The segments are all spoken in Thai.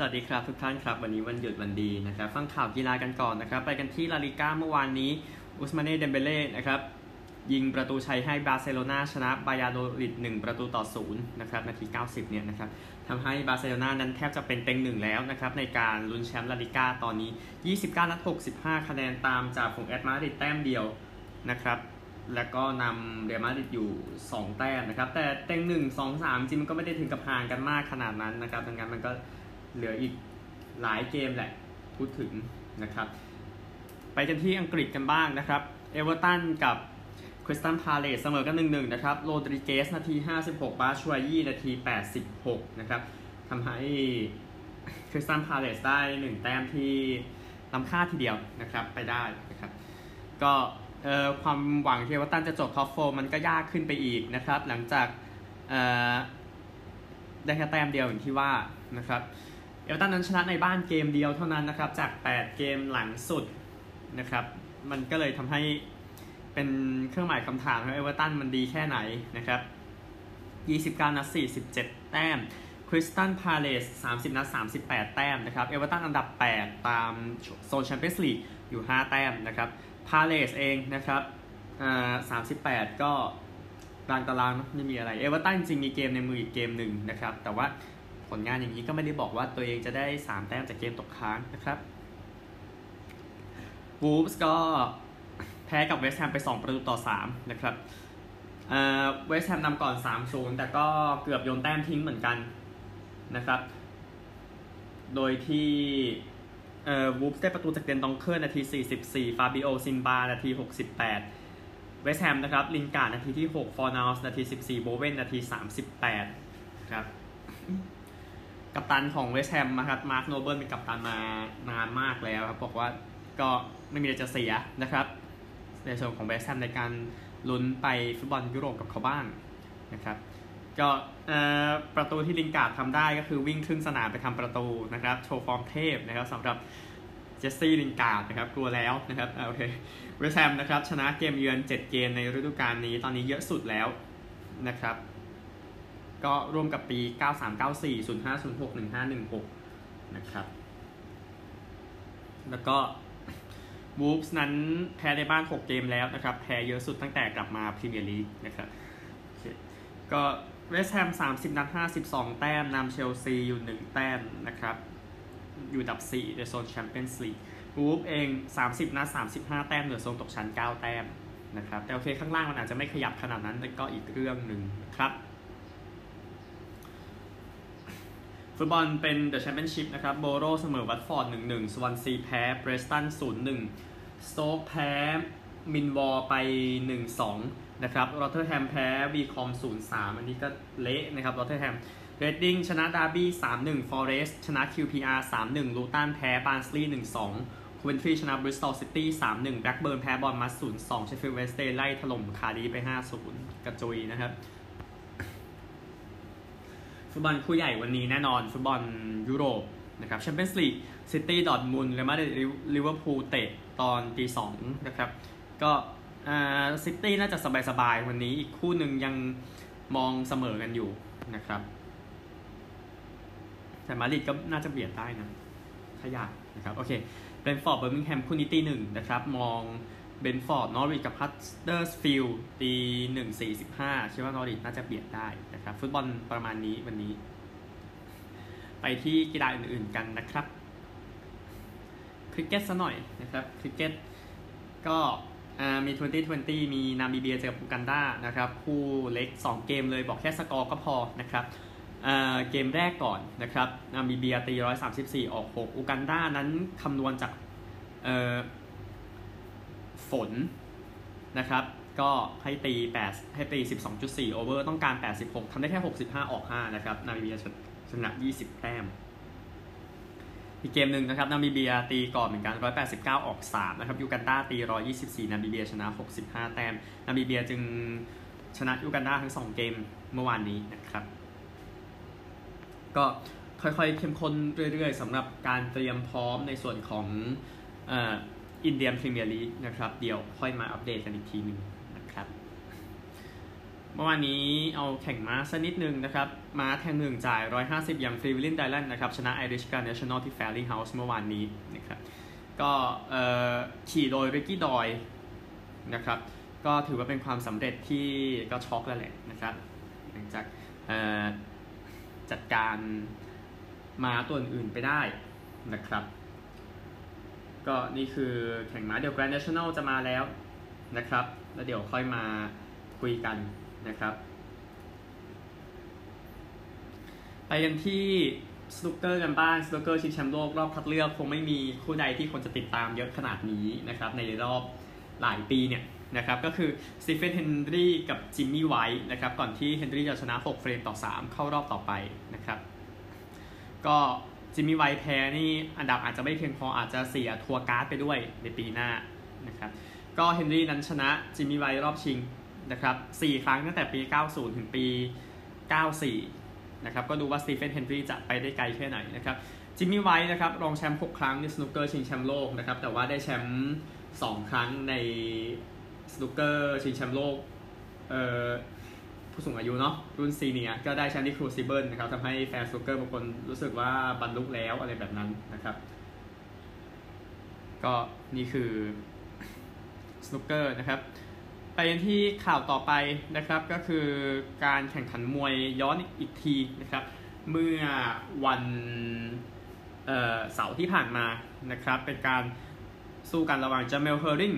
สวัสดีครับทุกท่านครับ วันนี้วันหยุดวันดีนะครับฟังข่าวกีฬากันก่อนนะครับ ไปกันที่ลาลิก้าเมื่อวานนี้อุสมาเน่เดมเบเล่นะครับยิงประตูชัยให้บาร์เซโลนาชนะบายาโดลิด1ประตูต่อ0นะครับนาที 90 เนี่ยนะครับทำให้บาร์เซโลนานั้นแทบจะเป็นเต็งหนึ่งแล้วนะครับในการลุ้นแชมป์ลาลิก้าตอนนี้ 29 นัด 65 คะแนนตามจ่าฝูงแอตมาดริดแต้มเดียวนะครับแล้วก็นำเรอัลมาดริดอยู่ 2 แต้มนะครับแต่เต็ง 1 2 3 จริงมันก็ไม่ได้ถึงกับห่างกันมากขนาดนั้นนะครับดังนั้นมันก็ เหลืออีกหลายเกมแหละพูดถึงนะครับ ไปกันที่อังกฤษกันบ้างนะครับ เอเวอร์ตันกับคริสตัลพาเลซเสมอกัน1-1นะครับ โรดริเกซนาที 56 บาชวายี่นาที 86 นะครับทำให้คริสตัลพาเลซได้1แต้มที่ล้ำค่าทีเดียวนะครับไปได้นะครับ ก็ความหวังที่เอเวอร์ตันจะจบ top four มันก็ยากขึ้นไปอีกนะครับ หลังจากได้แค่แต้มเดียวอย่างที่ว่านะครับ เอเวอร์ตันนั้นชนะในบ้านเกมเดียวเท่านั้นนะครับ จาก 8 เกมหลังสุดนะครับ มันก็เลยทำให้เป็นเครื่องหมายคำถามว่าเอเวอร์ตันมันดีแค่ไหนนะครับ 29 นัด 47 แต้มคริสตัลพาเลซ30 นัด 38 แต้มนะครับ เอเวอร์ตันอันดับ 8 ตามโซนแชมเปี้ยนส์ลีกอยู่ 5 แต้มนะครับพาเลซเองนะครับอ่า38ก็กลางตารางไม่มีอะไร เอเวอร์ตันจริงมีเกมในมืออีกเกมหนึ่งนะครับ แต่ว่า ผลงานอย่างนี้ก็ไม่ได้บอกว่าตัวเองจะได้ 3 แต้มจากเกมตกค้างนะครับวูฟส์ก็แพ้กับเวสต์แฮมไป 2 ประตูต่อ 3 นะครับเวสต์แฮมนำก่อน 3-0 แต่ก็เกือบโยนแต้มทิ้งเหมือนกันนะครับ โดยที่เอ่อวูฟส์ได้ประตูจากเดนดองเคอร์นาที 44 ฟาบิโอซิลวา นาที 68 เวสต์แฮมนะครับ ลิงการ์ดนาทีที่ 6 ฟอร์นาลส์นาที 14 โบเวนนาที 38 ครับ กัปตันของเวสต์แฮมนะครับมาร์คโนเบิลเป็นกัปตันมานานมากแล้วครับบอกว่าก็ไม่มีอะไรจะเสียนะครับในส่วนของเวสต์แฮมในการลุ้นไปฟุตบอลยุโรปกับเขาบ้างนะครับก็ประตูที่ลิงการ์ดทำได้ก็คือวิ่งครึ่งสนามไปทำประตูนะครับโชว์ฟอร์มเทพนะครับสำหรับเจสซี่ลิงการ์ดนะครับกลัวแล้วนะครับโอเคเวสต์แฮมนะครับชนะเกมเยือน 7 เกมในฤดูกาลนี้ตอนนี้เยอะสุดแล้วนะครับ ก็ร่วมกับปี 9394 0506 1516 นะครับ แล้วก็วูฟส์นั้นแพ้ในบ้าน 6 เกมแล้วนะครับ แพ้เยอะสุดตั้งแต่กลับมาพรีเมียร์ลีกนะครับ ก็เวสต์แฮม 30 นัด 52 แต้มนำเชลซีอยู่ 1 แต้มนะครับ อยู่อันดับ 4 ในโซนแชมเปี้ยนส์ลีกวูฟเอง 30 นัด 35 แต้มเหนือโซนตกชั้น 9 แต้มนะครับ แต่โอเคข้างล่างมันอาจจะไม่ขยับขนาดนั้นแต่ก็อีกเรื่องหนึ่งครับ ฟุตบอลเป็น The Championship นะครับโบโรเสมอวัตฟอร์ด 1-1 สวอนซีแพ้เพรสตัน 0-1 สโต๊กแพ้มิลล์วอลล์ไป 1-2 นะครับรอเทอร์แฮมแพ้วีคอมบ์ 0-3 อันนี้ก็เละนะครับรอเทอร์แฮมเรดดิ้งชนะดาร์บี้3-1 ฟอเรสต์ชนะ QPR 3-1 ลูตันแพ้บาร์นสลีย์1-2โคเวนทรีชนะบริสตอลซิตี้3-1 แบล็กเบิร์นแพ้บอร์นมัธ0-2 เชฟฟิลด์เวนส์เดย์ไล่ถล่มคาร์ดิฟฟ์ไป 5-0 กระจุยนะครับ ฟุตบอลคู่ใหญ่วันนี้แน่นอน ฟุตบอลยุโรปนะครับแชมเปี้ยนส์ลีกซิตี้ดอร์ทมุนด์เรอัลมาดริดลิเวอร์พูลเตะตอนตีสองนะครับก็อ่าซิตี้น่าจะสบายๆ วันนี้อีกคู่หนึ่งยังมองเสมอกันอยู่นะครับแต่มาดริดก็น่าจะเบียดได้นะถ้าอยากนะครับโอเคเบรนท์ฟอร์ดเบอร์มิงแฮมคู่นี้ตีหนึ่งนะครับ มอง เบรนท์ฟอร์ดนอริชกับฮัดเดอร์สฟิลด์ตีหนึ่งสี่สิบห้าคิดว่านอริชน่าจะเบียดได้นะครับ ฟุตบอลประมาณนี้วันนี้ ไปที่กีฬาอื่นๆกันนะครับ คริกเก็ตซะหน่อยนะครับ คริกเก็ตก็มี 2020 มีนามิเบียเจอกับอูกันดานะครับ คู่เล็ก 2 เกมเลยบอกแค่สกอร์ก็พอนะครับเกมแรกก่อนนะครับ นามิเบียตี 134 ออก 6 อูกันดานั้นคำนวณจาก ฝนนะครับ ก็ให้ตี 8 ให้ตี 12.4 over ต้องการ 86ทำได้แค่ 65 ออก 5 นะครับ นามิเบียชนะ 20 แต้ม อีกเกมหนึ่งนะครับ นามิเบียตีก่อนเหมือนกัน 189 ออก 3 นะครับ ยูกันดาตี 124 นามิเบียชนะ 65 แต้ม นามิเบียจึงชนะยูกันดาทั้ง 2 เกมเมื่อวานนี้นะครับ ก็ค่อยๆ เข้มข้นเรื่อยๆสำหรับการเตรียมพร้อมในส่วนของ อินเดียนพรีเมียร์ลีกนะครับเดี๋ยวค่อยมาอัปเดตกันอีกทีหนึ่งนะครับ เมื่อวานนี้เอาแข่งม้าสักนิดนึงนะครับ ม้าแทงหนึ่งจ่าย 150 อย่าง Freewheelin' Dylan นะครับ ชนะ Irish Grand National ที่แฟร์ลิงเฮาส์เมื่อวานนี้นะครับก็ขี่โดยริกกี้ดอยล์นะครับก็ถือว่าเป็นความสำเร็จที่ก็ช็อกแล้วแหละนะครับหลังจากจัดการม้าตัวอื่นไปได้นะครับ ก็นี่คือแข่งม้าเดี๋ยว Grand National จะมาแล้วนะครับ แล้วเดี๋ยวค่อยมาคุยกันนะครับ ไปกันที่สนุกเกอร์กันบ้างสนุกเกอร์ชิงแชมป์โลกรอบคัดเลือกคงไม่มีคู่ใดที่คนจะติดตามเยอะขนาดนี้นะครับในรอบหลายปีเนี่ยนะครับก็คือสตีเฟนเฮนรี่กับจิมมี่ไวท์นะครับก่อนที่เฮนรี่จะชนะ 6 เฟรมต่อ 3 เข้ารอบต่อไปนะครับ ก็ จิมมี่ไวท์แพ้นี่อันดับอาจจะไม่เพียงพออาจจะเสีย tour card ไปด้วยในปีหน้านะครับก็เฮนรี่นั้นชนะจิมมี่ไวท์รอบชิงนะครับ4ครั้งตั้งแต่ปี 90 ถึงปี 94 นะครับก็ดูว่าสตีเฟนเฮนรี่จะไปได้ไกลแค่ไหนนะครับจิมมี่ไวท์นะครับรองแชมป์ 6 ครั้งในสนุกเกอร์ชิงแชมป์โลกนะครับแต่ว่าได้แชมป์ 2 ครั้งในสนุกเกอร์ชิงแชมป์โลกเอ่อ ผู้สูงอายุเนาะรุ่น senior ก็ได้แชมป์ที่ครูซิเบิลนะครับทำให้แฟนสนุเกอร์บางคนรู้สึกว่าบรรลุแล้วอะไรแบบนั้นนะครับ ก็นี่คือสนุกเกอร์นะครับไปกันที่ข่าวต่อไปนะครับก็คือการแข่งขันมวยย้อนอีกทีนะครับ เมื่อวันเสาร์ที่ผ่านมานะครับ เป็นการสู้กันระหว่างจาเมลเฮอร์ริง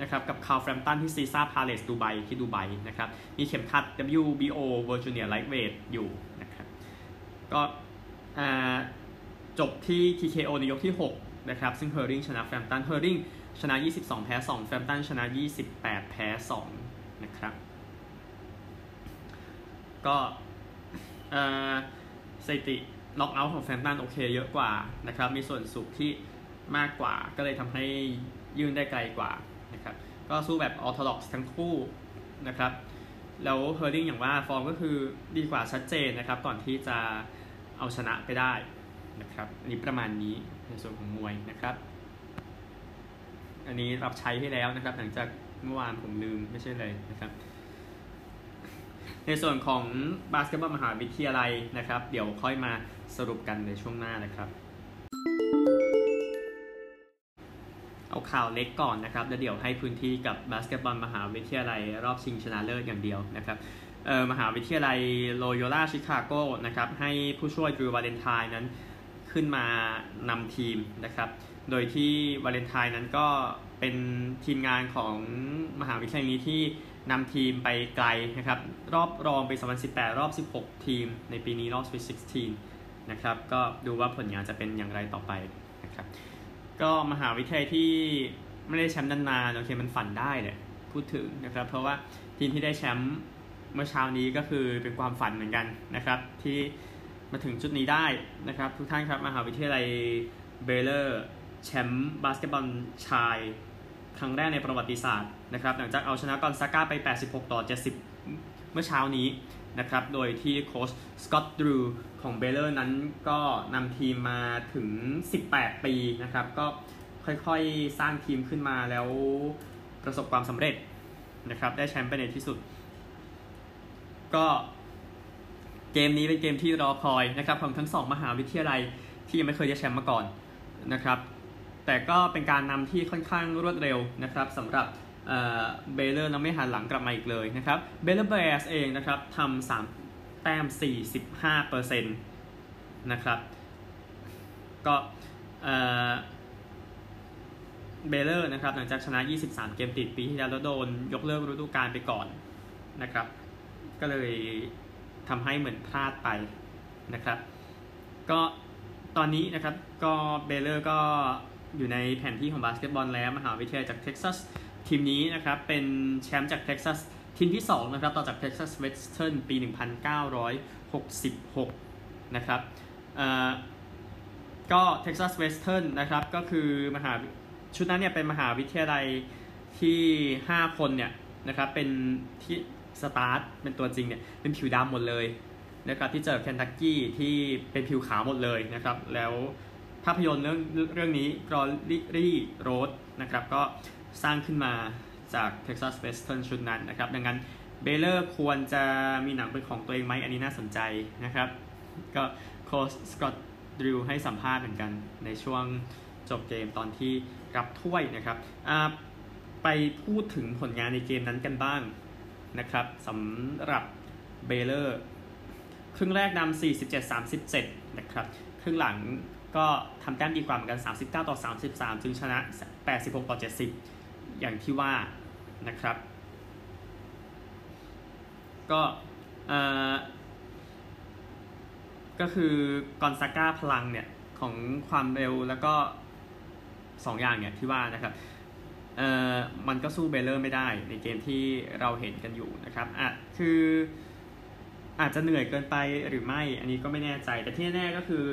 นะครับกับคาร์ลแฟรมป์ตันที่ Caesars Palace ดูไบที่ดูไบนะครับมีเข็มขัด WBO World Junior Lightweight อยู่นะครับก็จบที่ TKO ในยกที่ 6 นะครับ ซึ่งเฮอร์ริงชนะแฟรมป์ตันเฮอร์ริงชนะ 22 แพ้ 2 แฟรมป์ตันชนะ 28 แพ้ 2 นะครับ ก็สถิติน็อกเอาท์ของแฟรมป์ตันโอเคเยอะกว่านะครับ มีส่วนสูงที่มากกว่าก็เลยทำให้ยื่นได้ไกลกว่า นะครับก็สู้แบบ orthodox ทั้งคู่นะครับแล้วเฮอร์ริงอย่างว่าฟอร์มก็คือดีกว่าชัดเจนนะครับ ก่อนที่จะเอาชนะไปได้นะครับอันนี้ประมาณนี้ในส่วนของมวยนะครับ อันนี้ชดใช้ให้แล้วนะครับ หลังจากเมื่อวานผมลืมไม่ใช่เลยนะครับ ในส่วนของบาสเกตบอลมหาวิทยาลัยนะครับ เดี๋ยวค่อยมาสรุปกันในช่วงหน้านะครับ ข่าวเล็กก่อนนะครับแล้วเดี๋ยวให้พื้นที่กับบาสเกตบอลมหาวิทยาลัยรอบชิงชนะเลิศอย่างเดียวนะครับมหาวิทยาลัยโลโยลาชิคาโกนะครับให้ผู้ช่วยดรูวาเลนไทน์นั้นขึ้นมานำทีมนะครับโดยที่วาเลนไทน์นั้นก็เป็นทีมงานของมหาวิทยาลัยนี้ที่นำทีมไปไกลนะครับรอบรองไป2018 รอบ 16 ทีม ในปีนี้รอบ Sweet 16 นะครับก็ดูว่าผลงานจะเป็นอย่างไรต่อไปนะครับ ก็มหาวิทยาลัยที่ไม่ได้แชมป์นานๆโอเคมันฝันได้เลยพูดถึงนะครับ เพราะว่าทีมที่ได้แชมป์เมื่อเช้านี้ก็คือเป็นความฝันเหมือนกันนะครับ ที่มาถึงจุดนี้ได้นะครับ ทุกท่านครับมหาวิทยาลัยเบลเลอร์แชมป์บาสเกตบอลชาย ครั้งแรกในประวัติศาสตร์นะครับ หลังจากเอาชนะกอนซาก้าไป 86 ต่อ 70 เมื่อเช้านี้ นะครับ โดยที่โค้ชสกอตต์ดรูของเบลเลอร์นั้นก็นำทีมมาถึง 18 ปีนะครับ ก็ค่อยๆ สร้างทีมขึ้นมาแล้วประสบความสำเร็จนะครับ ได้แชมป์ไปในที่สุด ก็เกมนี้เป็นเกมที่รอคอยนะครับของทั้งสองมหาวิทยาลัยที่ยังไม่เคยได้แชมป์มาก่อนนะครับ แต่ก็เป็นการนำที่ค่อนข้างรวดเร็วนะครับสำหรับ เบลเลอร์นไม่หันหลังกลับมาอีกเลยนะครับเบลเลอร์แบร์สเองนะครับทำสามแต้ม 45%นะครับก็เบลเลอร์นะครับหลังจากชนะ 23 เกมติดปีที่แล้วแล้วโดนยกเลิกฤดูกาลไปก่อนนะครับ ก็เลยทำให้เหมือนพลาดไปนะครับก็ตอนนี้นะครับก็เบลเลอร์ก็อยู่ในแผนที่ของบาสเกตบอลแล้ว มหาวิทยาลัยจากเท็กซัส ทีมนี้นะครับเป็นแชมป์จากเท็กซัสทีมที่ 2 นะครับ ต่อจากเท็กซัสเวสเทิร์นปี 1966 นะครับก็เท็กซัสเวสเทิร์นนะครับ ก็คือมหาชุดนั้นเนี่ยเป็นมหาวิทยาลัยที่ 5 คนเนี่ยนะครับ เป็นที่สตาร์ทเป็นตัวจริงเนี่ย เป็นผิวดำหมดเลยนะครับที่เจอเคนทักกี้ที่เป็นผิวขาวหมดเลยนะครับ แล้วภาพยนตร์เรื่องเรื่องนี้กรอรี่โรดนะครับก็ สร้างขึ้นมาจาก Texas Western ชุดนั้นนะครับ ดังนั้นเบเลอร์ควรจะมีหนังเป็นของตัวเองไหมอันนี้น่าสนใจนะครับ ก็โค้ชสกอตดริวให้สัมภาษณ์เหมือนกันในช่วงจบเกมตอนที่รับถ้วยนะครับ ไปพูดถึงผลงานในเกมนั้นกันบ้างนะครับสำหรับเบเลอร์ครึ่งแรกนำ47-37 นะครับ ครึ่งหลังก็ทำแต้มดีกว่าเหมือนกัน 39 ต่อ 33 จึงชนะ 86 ต่อ 70 อย่างที่ว่านะครับ ก็ก็คือกอนซาก้าพลังเนี่ย ของความเร็วแล้วก็สองอย่างเนี่ยที่ว่านะครับเอ่อมันก็สู้เบลเลอร์ไม่ได้ในเกมที่เราเห็นกันอยู่นะครับอะคืออาจจะเหนื่อยเกินไปหรือไม่ อันนี้ก็ไม่แน่ใจ แต่ที่แน่ก็คือ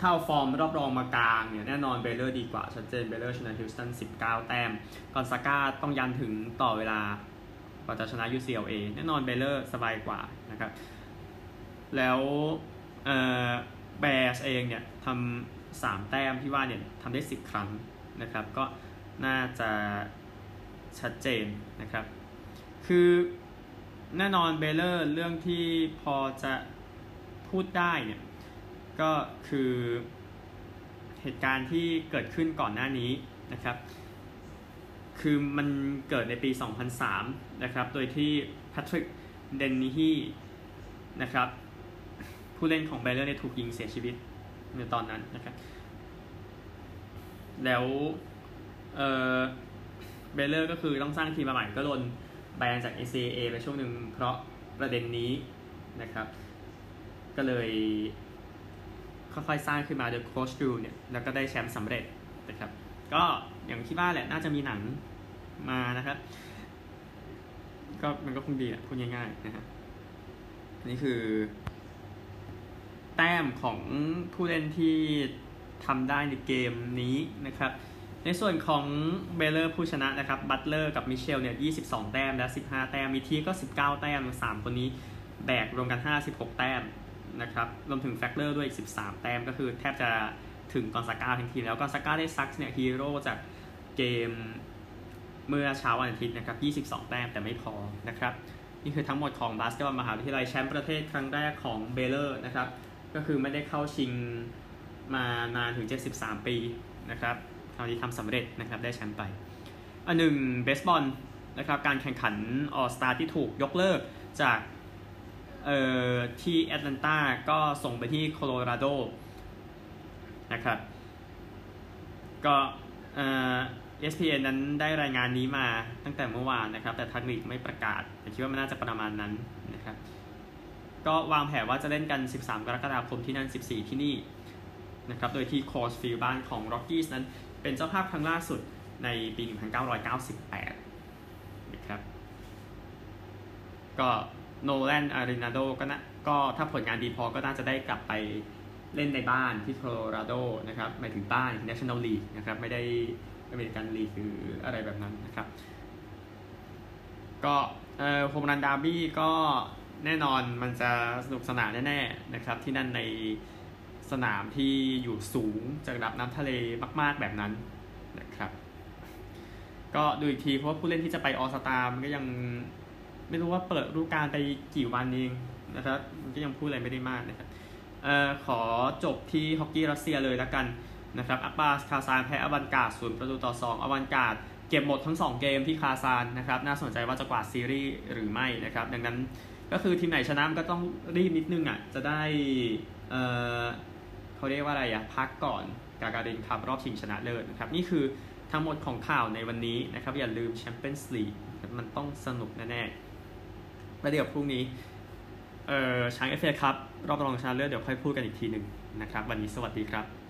ถ้าเอาฟอร์มรอบรองมากางเนี่ยแน่นอนเบลเลอร์ดีกว่าชัดเจนเบลเลอร์ชนะฮิวสตัน 19 แต้มกอนซาก้าต้องยันถึงต่อเวลากว่าจะชนะ UCLA แน่นอนเบลเลอร์สบายกว่านะครับ แล้วเอ่อแบสเองเนี่ยทำสามแต้มที่ว่าเนี่ยทำได้สิบครั้งนะครับ ก็น่าจะชัดเจนนะครับ คือแน่นอนเบลเลอร์เรื่องที่พอจะพูดได้เนี่ย ก็คือเหตุการณ์ที่เกิดขึ้นก่อนหน้านี้นะครับ คือมันเกิดในปี 2003 นะครับ โดยที่แพทริก เดนนิฮีนะครับ ผู้เล่นของเบลเลอร์เนี่ยถูกยิงเสียชีวิตในตอนนั้นนะครับ แล้วเบลเลอร์ก็คือต้องสร้างทีมมาใหม่ก็โดนแบนจาก ACA ไปช่วงหนึ่งเพราะประเด็นนี้นะครับ ก็เลย ค่อยๆสร้างขึ้นมาโดยโค้ชดูเนี่ยแล้วก็ได้แชมป์สำเร็จนะครับก็อย่างที่บ้านแหละน่าจะมีหนังมานะครับ ก็มันก็คงดีอะพูดง่ายๆนะฮะนี่คือ แต้มของผู้เล่นที่ทำได้ในเกมนี้นะครับ ในส่วนของเบลเลอร์ผู้ชนะนะครับบัตเลอร์กับมิเชลเนี่ย22 แต้มและ 15 แต้ม มีทีก็ 19 แต้ม 3 คนนี้แบกรวมกัน 56 แต้ม นะครับรวมถึงแฟกเลอร์ด้วยอีก 13 แต้มก็คือแทบจะถึงกอนซาก้าทันทีแล้วกอนซาก้าได้ซักเนี่ยฮีโร่จากเกมเมื่อเช้าวันอาทิตย์นะครับ 22 แต้มแต่ไม่พอนะครับนี่คือทั้งหมดของบาสเกตบอลมหาวิทยาลัยแชมป์ประเทศครั้งแรกของเบลเลอร์นะครับก็คือไม่ได้เข้าชิงมานานถึง 73 ปีนะครับคราวนี้ทำสำเร็จนะครับได้แชมป์ไปอันหนึ่งเบสบอลนะครับการแข่งขันออลสตาร์ที่ถูกยกเลิกจาก เอ่อที่แอตแลนตาก็ส่งไปที่โคโลราโดนะครับ ก็เอ่อ ESPN นั้นได้รายงานนี้มาตั้งแต่เมื่อวานนะครับ แต่ทางลีกไม่ประกาศ แต่คิดว่ามันน่าจะประมาณนั้นนะครับ ก็วางแผนว่าจะเล่นกัน 13 กรกฎาคมที่นั่น 14 ที่นี่นะครับ โดยที่ Coors Field บ้านของ Rockies นั้นเป็นเจ้าภาพครั้งล่าสุดในปี 1998 นะครับ ก็ โนแลนอารินาโดก็นะก็ถ้าผลงานดีพอก็น่าจะได้กลับไปเล่นในบ้านที่โคโลราโดนะครับหมายถึงบ้าน National League นะครับ ไม่ได้อเมริกันลีกหรืออะไรแบบนั้นนะครับ ก็เอ่อโฮมรันดาร์บี้ก็แน่นอนมันจะสนุกสนานแน่ๆนะครับ ที่นั่นในสนามที่อยู่สูงจากระดับน้ำทะเลมากๆแบบนั้นนะครับ ก็ดูอีกทีเพราะว่าผู้เล่นที่จะไปออสตามันก็ยัง ไม่รู้ว่าเปิดรูปการไปกี่วันเองนะครับก็ยังพูดอะไรไม่ได้มากนะครับเอ่อขอจบที่ฮอกกี้รัสเซียเลยแล้วกันนะครับอัปปาสคาซานแพ้อวันกาดศูนย์ประตูต่อ2อวันกาดเก็บหมดทั้ง 2 เกมที่คาซานนะครับน่าสนใจว่าจะกวาดซีรีส์หรือไม่นะครับดังนั้นก็คือทีมไหนชนะก็ต้องรีบนิดนึงอะจะได้เอ่อเขาเรียกว่าอะไรอะพักก่อนกาการินคัพรอบชิงชนะเลิศนะครับนี่คือทั้งหมดของข่าวในวันนี้นะครับอย่าลืมแชมเปี้ยนส์ลีกมันต้องสนุกแน่ๆ แล้วเดี๋ยวพรุ่งนี้เอ่อช้างเอฟเอครับรอบรองชนะเลิศเดี๋ยวค่อยพูดกันอีกทีหนึ่งนะครับ วันนี้สวัสดีครับ